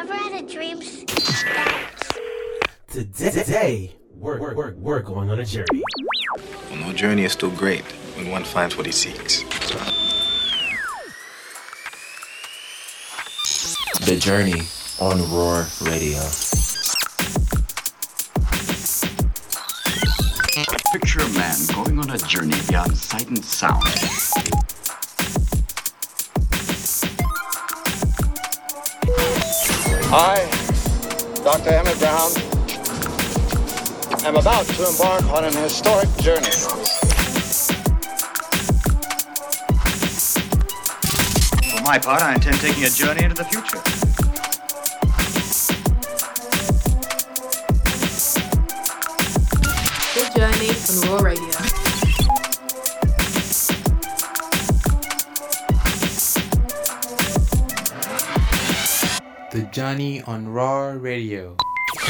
ever had a dream that Today, we're, we're, we're, we're going on a journey. Well, no journey is too great when one finds what he seeks. The Journey on Raw Radio. Picture a man going on a journey beyond sight and sound. I, Dr. Emmett Brown, am about to embark on an historic journey. For my part, I intend taking a journey into the future. The Journey on Raw Radio. Johnny on Raw Radio.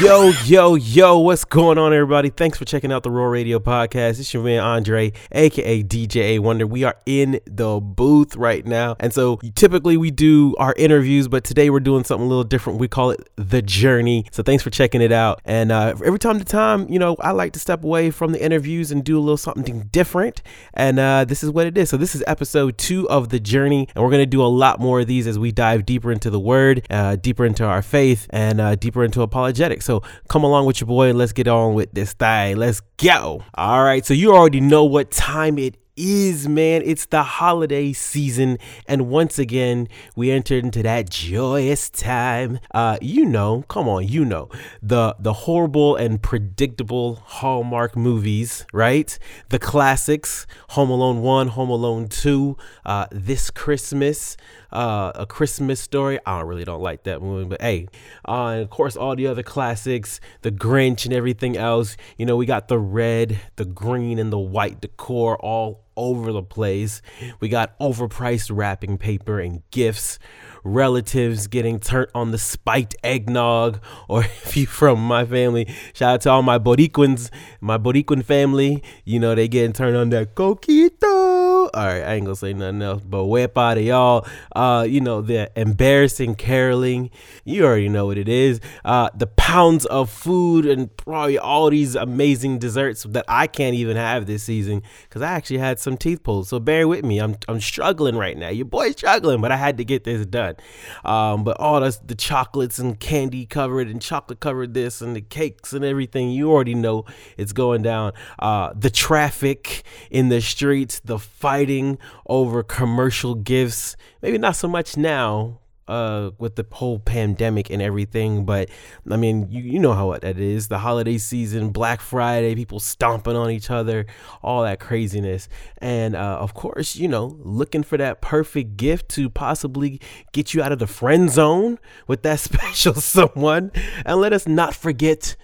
Yo, yo, yo, what's going on, everybody? Thanks for checking out the Raw Radio Podcast. It's your man Andre, aka DJ A Wonder. We are in the booth right now. And so typically we do our interviews, but today we're doing something a little different. We call it The Journey. So thanks for checking it out. And uh, every time to time, you know, I like to step away from the interviews and do a little something different. And uh, this is what it is. So this is episode two of The Journey. And we're going to do a lot more of these as we dive deeper into the word, uh, deeper into our faith, and uh, deeper into apologetics. So come along with your boy and let's get on with this thing. Let's go. All right. So you already know what time it is, man. It's the holiday season. And once again, we entered into that joyous time. Uh, you know, come on, you know, the the horrible and predictable Hallmark movies, right? The classics, Home Alone 1, Home Alone 2, uh, This Christmas, uh, A Christmas Story. I don't really don't like that movie, but hey, uh, and of course all the other classics, The Grinch and everything else. You know, we got the red, the green, and the white decor all over the place. We got overpriced wrapping paper and gifts, relatives getting turned on the spiked eggnog, or if you from my family, shout out to all my Boricuans, my Boricuan family, you know, they getting turned on that coquito. All right, I ain't gonna say nothing else, but wepa to y'all, uh, you know, the embarrassing caroling, you already know what it is, uh, the pounds of food and probably all these amazing desserts that I can't even have this season because I actually had some teeth pulled. So bear with me. I'm I'm struggling right now. Your boy's struggling, but I had to get this done. Um, but all the the chocolates and candy covered and chocolate covered this and the cakes and everything. You already know it's going down. Uh, the traffic in the streets, the fighting over commercial gifts. Maybe not so much now uh with the whole pandemic and everything but i mean you, you know how that is. The holiday season black friday people stomping on each other all that craziness. And uh of course you know looking for that perfect gift to possibly get you out of the friend zone with that special someone. And let us not forget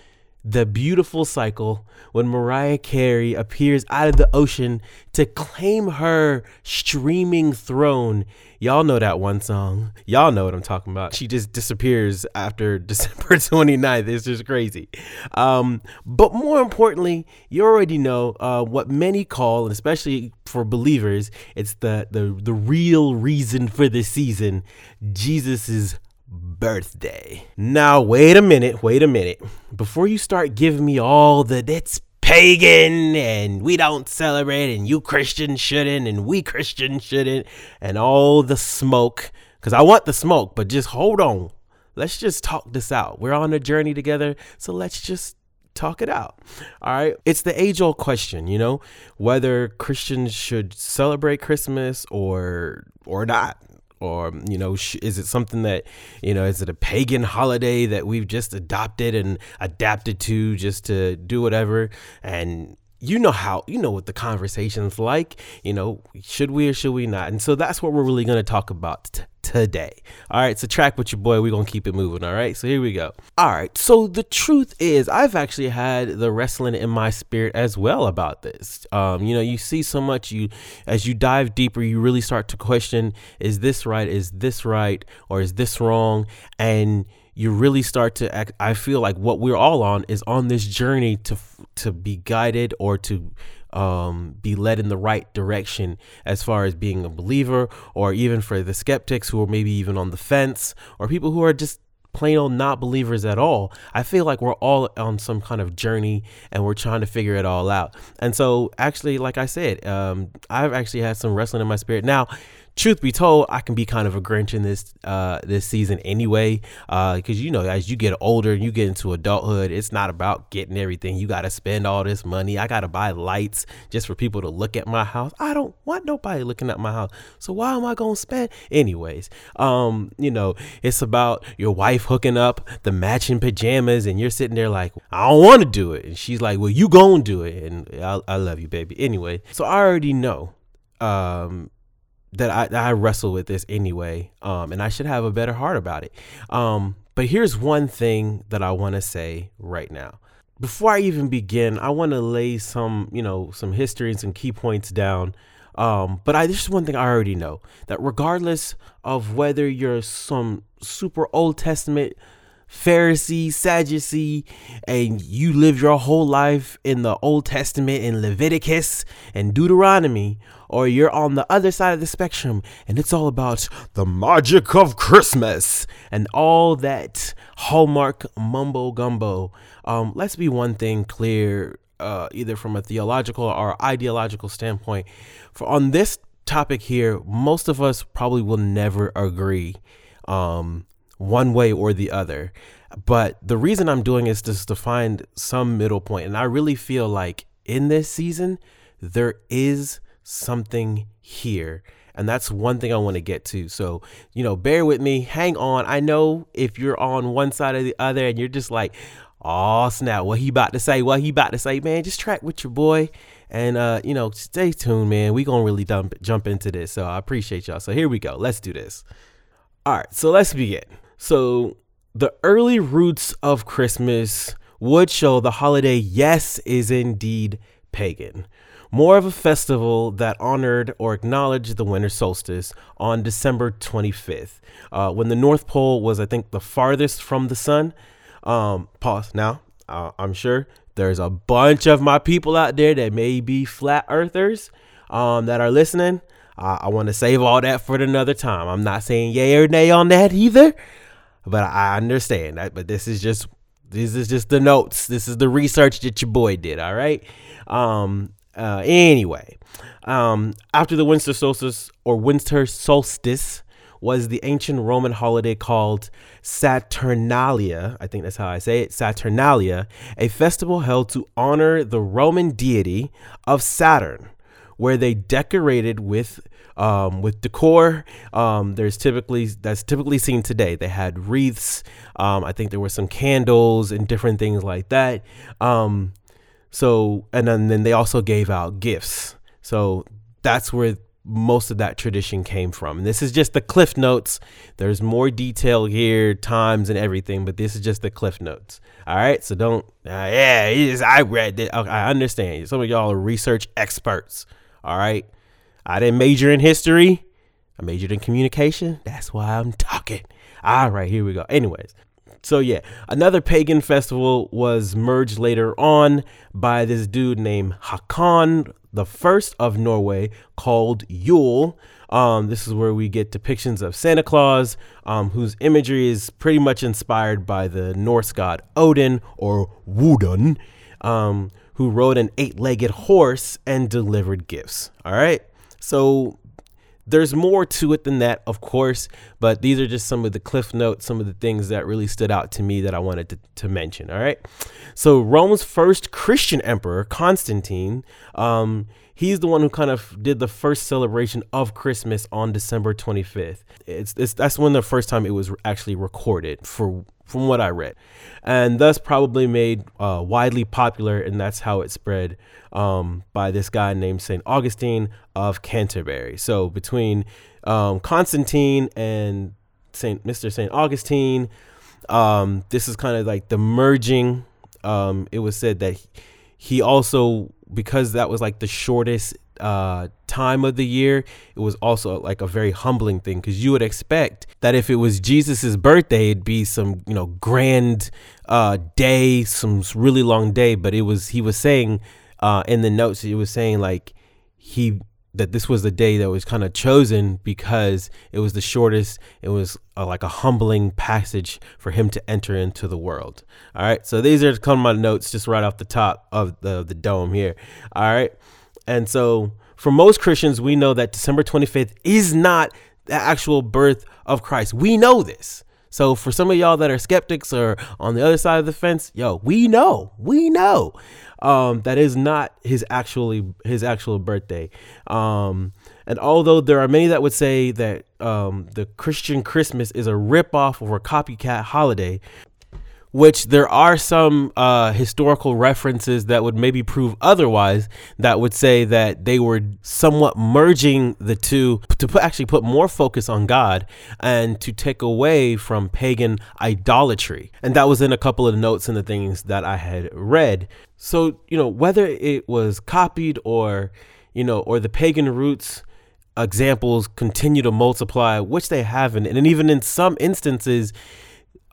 the beautiful cycle when Mariah Carey appears out of the ocean to claim her streaming throne. Y'all know that one song. Y'all know what I'm talking about. She just disappears after December 29th. It's just crazy. Um, but more importantly, you already know uh, what many call, and especially for believers, it's the, the, the real reason for this season Jesus's birthday. Now, wait a minute, wait a minute. Before you start giving me all the that's pagan and we don't celebrate and you Christians shouldn't and we Christians shouldn't and all the smoke, because I want the smoke, but just hold on. Let's just talk this out. We're on a journey together, so let's just talk it out. All right. It's the age old question, you know, whether Christians should celebrate Christmas or or not or you know sh- is it something that you know is it a pagan holiday that we've just adopted and adapted to just to do whatever? And you know how you know what the conversation's like you know should we or should we not? And so that's what we're really going to talk about t- today. All right so track with your boy. We're going to keep it moving all right? So here we go. All right so the truth is i've actually had the wrestling in my spirit as well about this. Um you know you see so much you as you dive deeper you really start to question is this right? Is this right? Or is this wrong? And you really start to act, I feel like what we're all on is on this journey to to be guided or to um, be led in the right direction as far as being a believer or even for the skeptics who are maybe even on the fence or people who are just plain old not believers at all. I feel like we're all on some kind of journey and we're trying to figure it all out. And so, actually, like I said, um, I've actually had some wrestling in my spirit. Now, truth be told, I can be kind of a Grinch in this uh, this season anyway, because uh, you know, as you get older and you get into adulthood, it's not about getting everything. You got to spend all this money. I got to buy lights just for people to look at my house. I don't want nobody looking at my house, so why am I gonna spend? Anyways, um, you know, it's about your wife hooking up the matching pajamas, and you're sitting there like, I don't want to do it, and she's like, Well, you gonna do it, and I, I love you, baby. Anyway, so I already know um that I, that I wrestle with this anyway, um, and I should have a better heart about it. Um, but here's one thing that I want to say right now. Before I even begin, I want to lay some, you know, some history and some key points down. Um, but I, this is one thing I already know that regardless of whether you're some super Old Testament Pharisee, Sadducee, and you live your whole life in the Old Testament in Leviticus and Deuteronomy, or you're on the other side of the spectrum and it's all about the magic of Christmas and all that hallmark mumbo gumbo. Um, let's be one thing clear, uh, either from a theological or ideological standpoint. For on this topic here, most of us probably will never agree. Um, one way or the other. But the reason I'm doing is just to find some middle point. And I really feel like in this season, there is something here. And that's one thing I want to get to. So, you know, bear with me, hang on. I know if you're on one side or the other and you're just like, oh, snap, what he about to say, what he about to say, man, just track with your boy. And, uh, you know, stay tuned, man. we to really dump, jump into this. So I appreciate y'all. So here we go. Let's do this. All right. So let's begin. So, the early roots of Christmas would show the holiday, yes, is indeed pagan. More of a festival that honored or acknowledged the winter solstice on December 25th, uh, when the North Pole was, I think, the farthest from the sun. Um, pause now. Uh, I'm sure there's a bunch of my people out there that may be flat earthers um, that are listening. Uh, I want to save all that for another time. I'm not saying yay or nay on that either but I understand that. But this is just this is just the notes. This is the research that your boy did. All right. Um. Uh. Anyway, um. After the winter solstice or winter solstice was the ancient Roman holiday called Saturnalia. I think that's how I say it. Saturnalia, a festival held to honor the Roman deity of Saturn, where they decorated with um, with decor. Um, there's typically that's typically seen today. They had wreaths. Um, I think there were some candles and different things like that. Um, so and then, then they also gave out gifts. So that's where most of that tradition came from. And this is just the cliff notes. There's more detail here, times and everything, but this is just the cliff notes. All right, so don't. Uh, yeah, I read it. I understand. Some of y'all are research experts. All right, I didn't major in history. I majored in communication. That's why I'm talking. All right, here we go. Anyways, so yeah, another pagan festival was merged later on by this dude named Hakon the first of Norway called Yule. Um, this is where we get depictions of Santa Claus, um, whose imagery is pretty much inspired by the Norse god Odin or Woden, um, who rode an eight legged horse and delivered gifts. All right. So there's more to it than that, of course, but these are just some of the cliff notes, some of the things that really stood out to me that I wanted to, to mention. All right. So Rome's first Christian emperor, Constantine, um, he's the one who kind of did the first celebration of Christmas on December 25th. It's, it's that's when the first time it was actually recorded for from what I read, and thus probably made uh, widely popular, and that's how it spread um, by this guy named Saint Augustine of Canterbury. So between um, Constantine and Saint Mr. Saint Augustine, um, this is kind of like the merging. Um, it was said that he also because that was like the shortest uh, time of the year, it was also like a very humbling thing because you would expect that if it was Jesus's birthday, it'd be some you know grand uh, day, some really long day. But it was he was saying uh, in the notes, he was saying like he that this was the day that was kind of chosen because it was the shortest. It was a, like a humbling passage for him to enter into the world. All right. So these are kind of my notes just right off the top of the, the dome here. All right. And so for most Christians, we know that December 25th is not the actual birth of Christ. We know this. So for some of y'all that are skeptics or on the other side of the fence, yo, we know, we know um, that is not his actually his actual birthday. Um, and although there are many that would say that um, the Christian Christmas is a ripoff or a copycat holiday, which there are some uh, historical references that would maybe prove otherwise that would say that they were somewhat merging the two to put, actually put more focus on God and to take away from pagan idolatry. And that was in a couple of notes and the things that I had read. So, you know, whether it was copied or, you know, or the pagan roots examples continue to multiply, which they haven't. And even in some instances,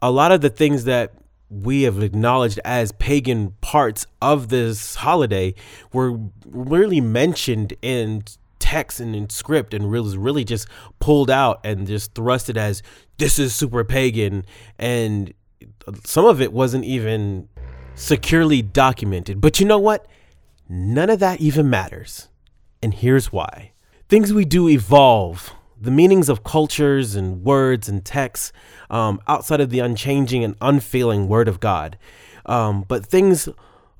a lot of the things that we have acknowledged as pagan parts of this holiday were really mentioned in text and in script and really really just pulled out and just thrusted as this is super pagan. And some of it wasn't even securely documented. But you know what? None of that even matters. And here's why. Things we do evolve the meanings of cultures and words and texts um, outside of the unchanging and unfailing Word of God. Um, but things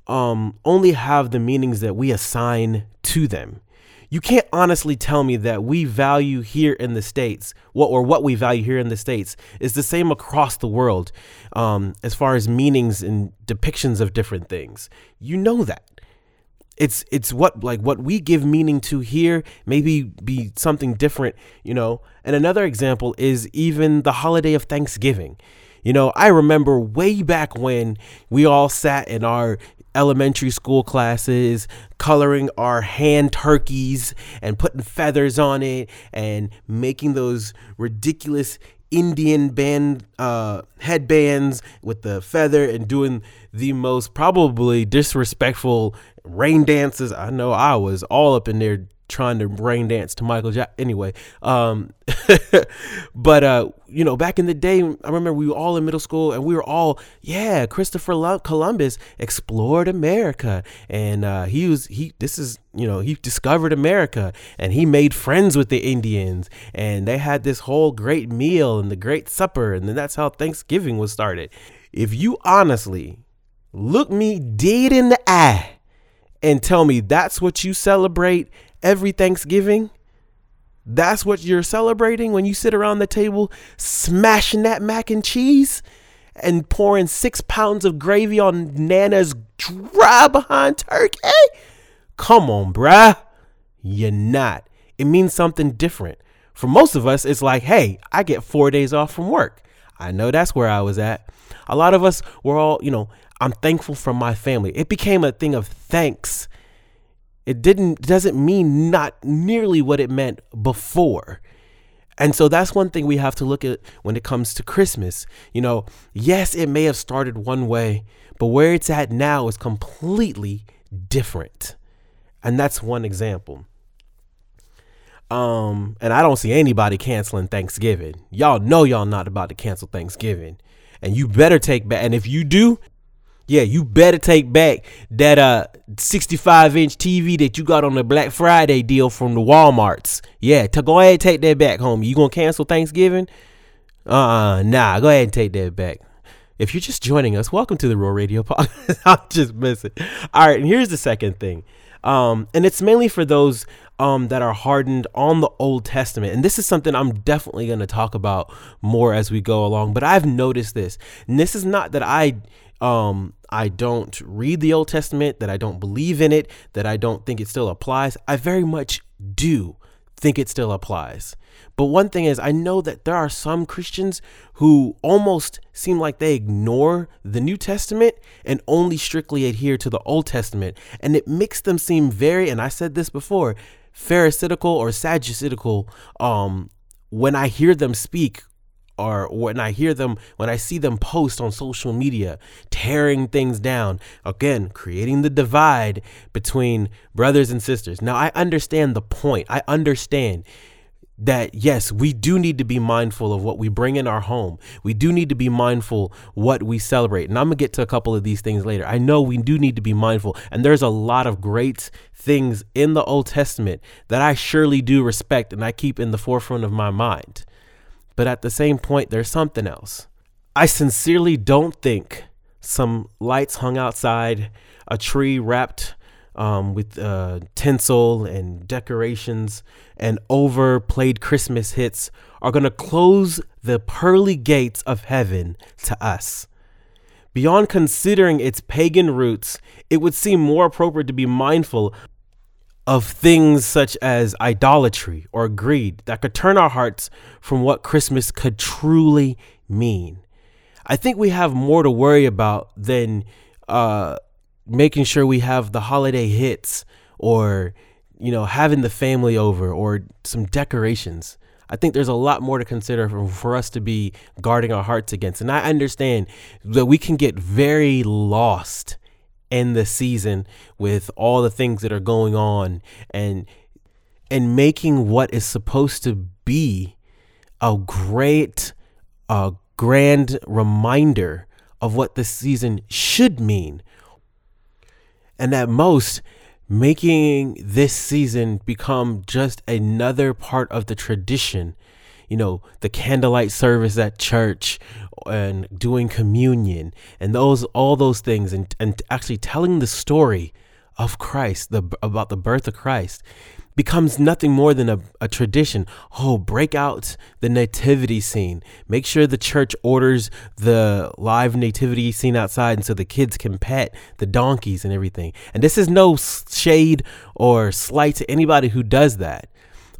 um, only have the meanings that we assign to them. You can't honestly tell me that we value here in the States, what or what we value here in the States is the same across the world um, as far as meanings and depictions of different things. You know that it's it's what like what we give meaning to here maybe be something different you know? And another example is even the holiday of thanksgiving. You know i remember way back when we all sat in our elementary school classes coloring our hand turkeys and putting feathers on it and making those ridiculous Indian band uh, headbands with the feather and doing the most probably disrespectful rain dances. I know I was all up in there trying to rain dance to Michael. Anyway, um, but uh, you know, back in the day, I remember we were all in middle school and we were all, yeah, Christopher Columbus explored America, and uh, he was he. This is you know he discovered America and he made friends with the Indians, and they had this whole great meal and the great supper, and then that's how Thanksgiving was started. If you honestly look me dead in the eye and tell me that's what you celebrate every Thanksgiving, that's what you're celebrating when you sit around the table smashing that mac and cheese and pouring six pounds of gravy on Nana's dry behind turkey? Come on, bruh. You're not. It means something different. For most of us, it's like, hey, I get four days off from work. I know that's where I was at. A lot of us were all, you know, I'm thankful for my family. It became a thing of thanks it didn't doesn't mean not nearly what it meant before. And so that's one thing we have to look at when it comes to Christmas. You know, yes, it may have started one way, but where it's at now is completely different. And that's one example. Um, and I don't see anybody canceling Thanksgiving. Y'all know y'all not about to cancel Thanksgiving. And you better take back and if you do, yeah, you better take back that uh 65 inch TV that you got on the Black Friday deal from the Walmarts. Yeah, to go ahead and take that back, home. You gonna cancel Thanksgiving? Uh, uh nah. Go ahead and take that back. If you're just joining us, welcome to the Raw Radio Podcast. I'm just missing. All right, and here's the second thing. Um, and it's mainly for those um, that are hardened on the Old Testament. And this is something I'm definitely going to talk about more as we go along. But I've noticed this. And this is not that I um, I don't read the Old Testament, that I don't believe in it, that I don't think it still applies. I very much do think it still applies. But one thing is, I know that there are some Christians who almost seem like they ignore the New Testament and only strictly adhere to the Old Testament. And it makes them seem very, and I said this before, pharisaical or sadduceical um, when I hear them speak or when I hear them, when I see them post on social media, tearing things down, again, creating the divide between brothers and sisters. Now, I understand the point. I understand that yes, we do need to be mindful of what we bring in our home. We do need to be mindful what we celebrate. And I'm going to get to a couple of these things later. I know we do need to be mindful. And there's a lot of great things in the Old Testament that I surely do respect and I keep in the forefront of my mind. But at the same point, there's something else. I sincerely don't think some lights hung outside, a tree wrapped um, with uh, tinsel and decorations, and overplayed Christmas hits are going to close the pearly gates of heaven to us. Beyond considering its pagan roots, it would seem more appropriate to be mindful of things such as idolatry or greed that could turn our hearts from what Christmas could truly mean. I think we have more to worry about than uh, making sure we have the holiday hits or, you know, having the family over or some decorations. I think there's a lot more to consider for, for us to be guarding our hearts against. And I understand that we can get very lost in the season with all the things that are going on and and making what is supposed to be a great a grand reminder of what the season should mean and at most making this season become just another part of the tradition. You know the candlelight service at church and doing communion and those all those things and and actually telling the story of Christ the about the birth of Christ becomes nothing more than a, a tradition. Oh, break out the nativity scene. Make sure the church orders the live nativity scene outside and so the kids can pet the donkeys and everything. And this is no shade or slight to anybody who does that.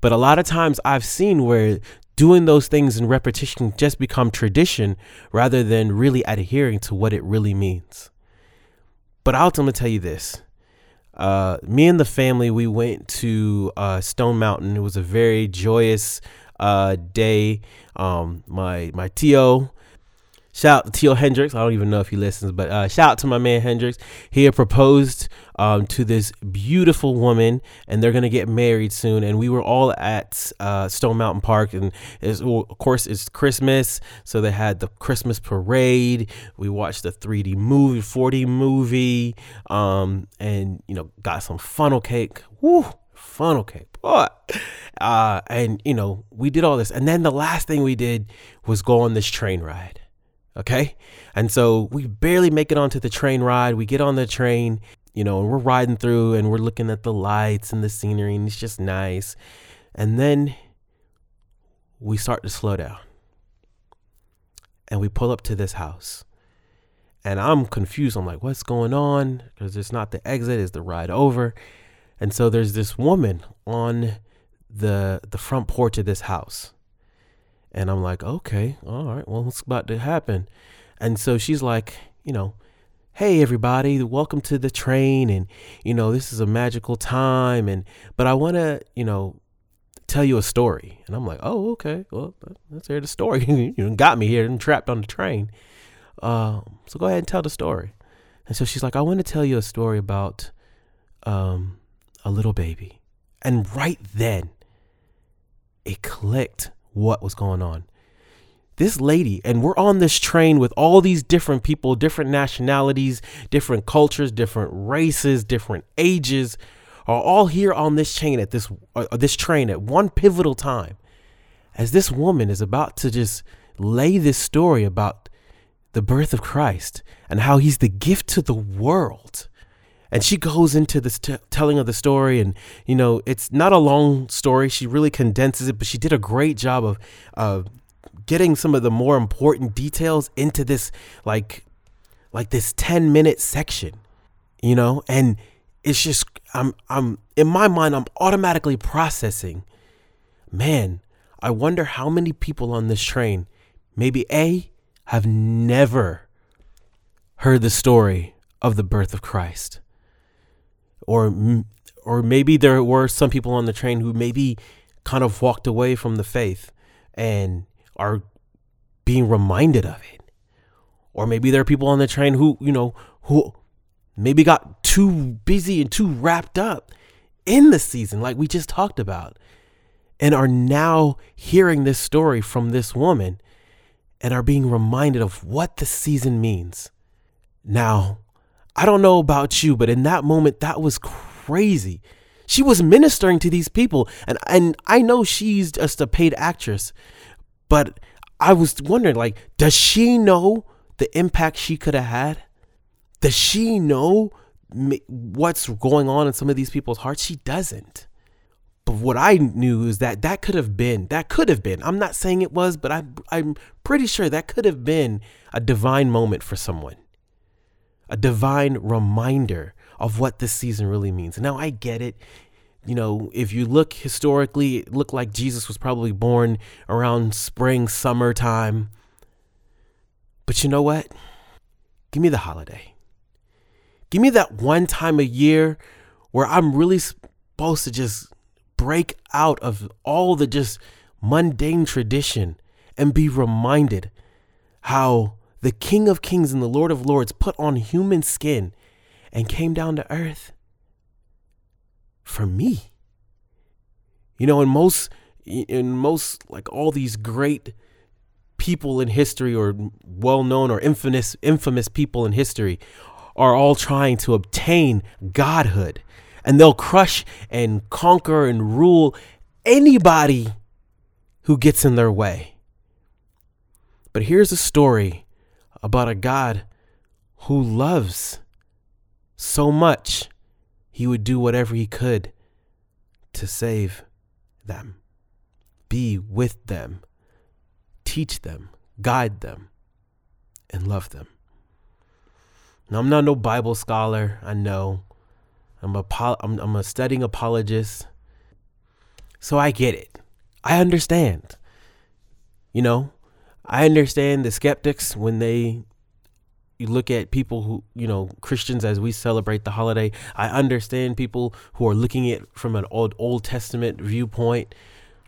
But a lot of times I've seen where doing those things in repetition just become tradition rather than really adhering to what it really means. But I'll tell you this. Uh, me and the family, we went to uh, Stone Mountain. It was a very joyous uh, day. Um, my my Tio Shout out to Tio Hendrix. I don't even know if he listens, but uh, shout out to my man Hendrix. He had proposed um, to this beautiful woman, and they're gonna get married soon. And we were all at uh, Stone Mountain Park, and well, of course it's Christmas, so they had the Christmas parade. We watched the 3D movie, 4D movie, um, and you know got some funnel cake. Woo, funnel cake. What? Uh, and you know we did all this, and then the last thing we did was go on this train ride Okay. And so we barely make it onto the train ride. We get on the train, you know, and we're riding through and we're looking at the lights and the scenery, and it's just nice. And then we start to slow down. And we pull up to this house. And I'm confused. I'm like, what's going on? Because it's not the exit, it's the ride over. And so there's this woman on the the front porch of this house. And I'm like, okay, all right, well, what's about to happen? And so she's like, you know, hey everybody, welcome to the train, and you know, this is a magical time, and but I want to, you know, tell you a story. And I'm like, oh, okay, well, let's hear the story. you got me here and trapped on the train. Uh, so go ahead and tell the story. And so she's like, I want to tell you a story about um, a little baby. And right then, it clicked what was going on. This lady, and we're on this train with all these different people, different nationalities, different cultures, different races, different ages, are all here on this chain at this uh, this train at one pivotal time. As this woman is about to just lay this story about the birth of Christ and how he's the gift to the world and she goes into this t- telling of the story and you know it's not a long story. She really condenses it but she did a great job of uh, getting some of the more important details into this like like this 10 minute section you know? And it's just i'm i'm in my mind i'm automatically processing man i wonder how many people on this train maybe a have never heard the story of the birth of christ or or maybe there were some people on the train who maybe kind of walked away from the faith and are being reminded of it. Or maybe there are people on the train who, you know, who maybe got too busy and too wrapped up in the season, like we just talked about, and are now hearing this story from this woman and are being reminded of what the season means. Now, I don't know about you, but in that moment, that was crazy. She was ministering to these people, and, and I know she's just a paid actress, but I was wondering, like, does she know the impact she could have had? Does she know what's going on in some of these people's hearts? She doesn't. But what I knew is that that could have been, that could have been, I'm not saying it was, but I, I'm pretty sure that could have been a divine moment for someone, a divine reminder of what this season really means. Now, I get it. You know, if you look historically, it looked like Jesus was probably born around spring, summertime. But you know what? Give me the holiday. Give me that one time a year where I'm really supposed to just break out of all the just mundane tradition and be reminded how the King of Kings and the Lord of Lords put on human skin and came down to earth for me. You know, in most in most like all these great people in history or well-known or infamous infamous people in history are all trying to obtain godhood and they'll crush and conquer and rule anybody who gets in their way. But here's a story about a God who loves so much, he would do whatever he could to save them, be with them, teach them, guide them, and love them. Now, I'm not no Bible scholar, I know. I'm I'm a studying apologist. So I get it. I understand. You know, I understand the skeptics when they you look at people who you know christians as we celebrate the holiday. I understand people who are looking at it from an old old testament viewpoint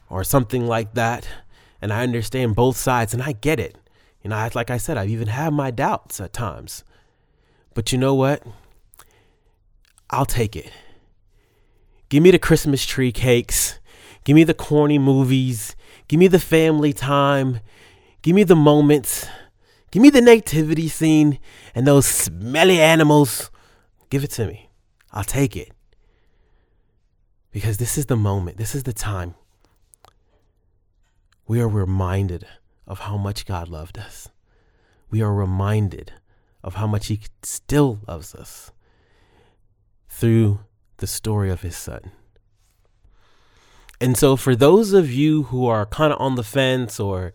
or something like that and i understand both sides and i get it. You know like i said i've even had my doubts at times. But you know what? I'll take it. Give me the christmas tree cakes. Give me the corny movies. Give me the family time give me the moments Give me the nativity scene and those smelly animals. Give it to me. I'll take it. Because this is the moment, this is the time. We are reminded of how much God loved us. We are reminded of how much He still loves us through the story of His Son. And so, for those of you who are kind of on the fence, or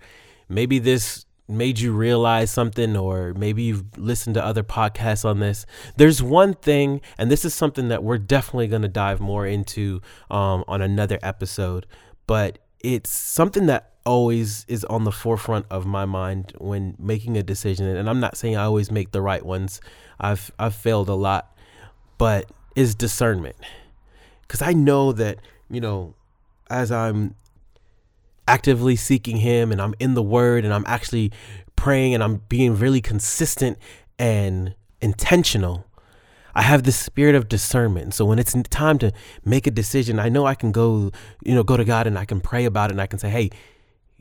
maybe this made you realize something, or maybe you've listened to other podcasts on this, there's one thing, and this is something that we're definitely going to dive more into um, on another episode, but it's something that always is on the forefront of my mind when making a decision. And I'm not saying I always make the right ones. I've I've failed a lot, but is discernment. Cuz I know that, you know, as I'm actively seeking him and I'm in the word and I'm actually praying and I'm being really consistent and intentional, I have this spirit of discernment. So when it's time to make a decision, I know I can go, you know, go to God and I can pray about it and I can say, hey,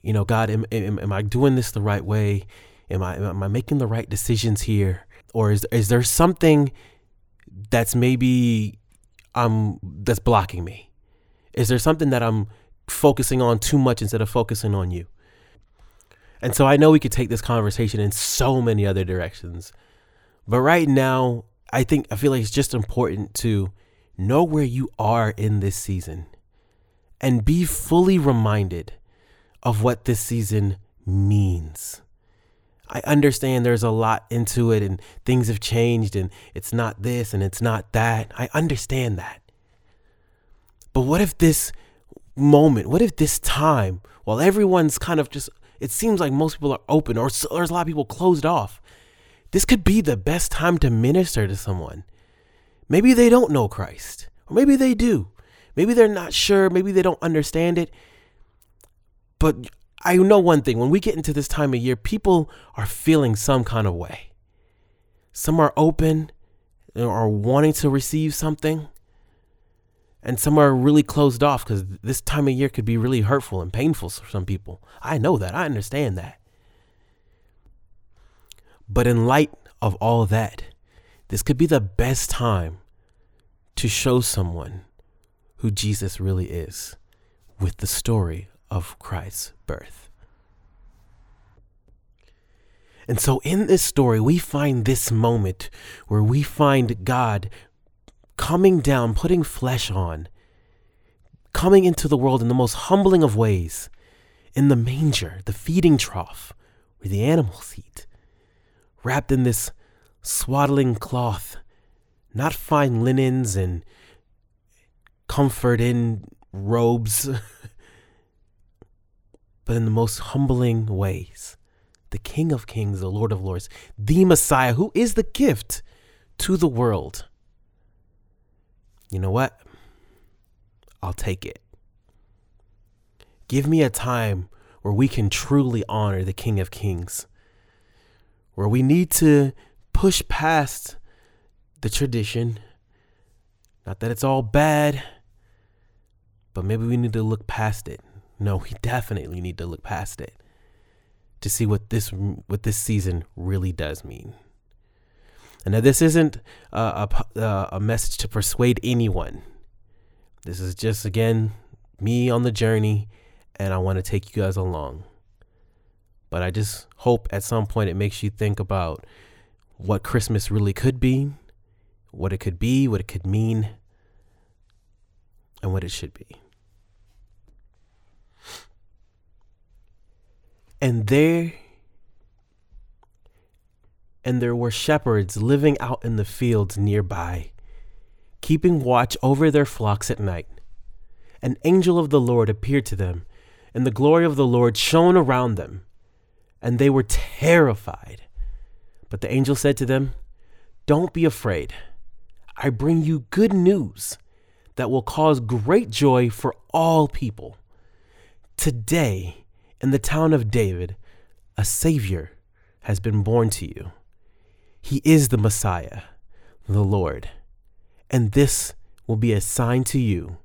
you know, God, am, am, am I doing this the right way? Am I am I making the right decisions here? Or is is there something that's maybe um that's blocking me? Is there something that I'm focusing on too much instead of focusing on you. And so I know we could take this conversation in so many other directions. But right now, I think I feel like it's just important to know where you are in this season and be fully reminded of what this season means. I understand there's a lot into it and things have changed and it's not this and it's not that. I understand that. But what if this moment? What if this time, while everyone's kind of just, it seems like most people are open or there's a lot of people closed off, this could be the best time to minister to someone. Maybe they don't know Christ, or maybe they do. Maybe they're not sure, maybe they don't understand it. But I know one thing when we get into this time of year, people are feeling some kind of way. Some are open or wanting to receive something, and some are really closed off because this time of year could be really hurtful and painful for some people. I know that. I understand that. But in light of all that, this could be the best time to show someone who Jesus really is with the story of Christ's birth. And so, in this story, we find this moment where we find God coming down, putting flesh on, coming into the world in the most humbling of ways, in the manger, the feeding trough, where the animals eat, wrapped in this swaddling cloth, not fine linens and comfort in robes. but in the most humbling ways. The King of Kings, the Lord of Lords, the Messiah, who is the gift to the world. You know what? I'll take it. Give me a time where we can truly honor the King of Kings, where we need to push past the tradition. Not that it's all bad, but maybe we need to look past it no, we definitely need to look past it to see what this what this season really does mean. And now this isn't a, a, a message to persuade anyone. This is just again me on the journey, and I want to take you guys along. But I just hope at some point it makes you think about what Christmas really could be, what it could be, what it could mean, and what it should be. And there and there were shepherds living out in the fields nearby, keeping watch over their flocks at night. An angel of the Lord appeared to them, and the glory of the Lord shone around them, and they were terrified. But the angel said to them, Don't be afraid. I bring you good news that will cause great joy for all people. Today, in the town of David, a Savior has been born to you. He is the Messiah, the Lord. And this will be a sign to you.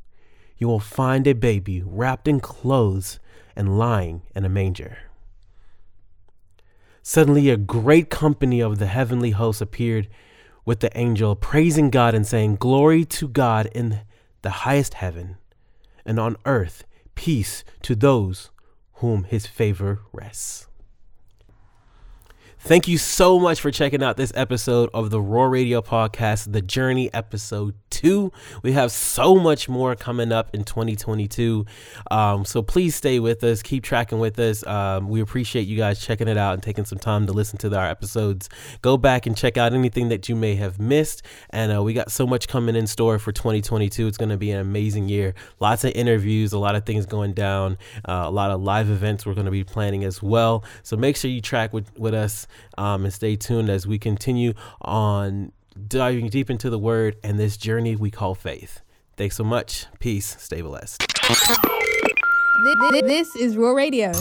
You will find a baby wrapped in clothes and lying in a manger. Suddenly, a great company of the heavenly hosts appeared with the angel, praising God and saying, Glory to God in the highest heaven, and on earth peace to those whom his favor rests. Thank you so much for checking out this episode of the Raw Radio Podcast, The Journey, episode two. We have so much more coming up in 2022. Um, so please stay with us, keep tracking with us. Um, we appreciate you guys checking it out and taking some time to listen to our episodes. Go back and check out anything that you may have missed. And uh, we got so much coming in store for 2022. It's going to be an amazing year. Lots of interviews, a lot of things going down, uh, a lot of live events we're going to be planning as well. So make sure you track with, with us um, and stay tuned as we continue on diving deep into the word and this journey we call faith. Thanks so much. Peace. Stay blessed. This is Raw Radio.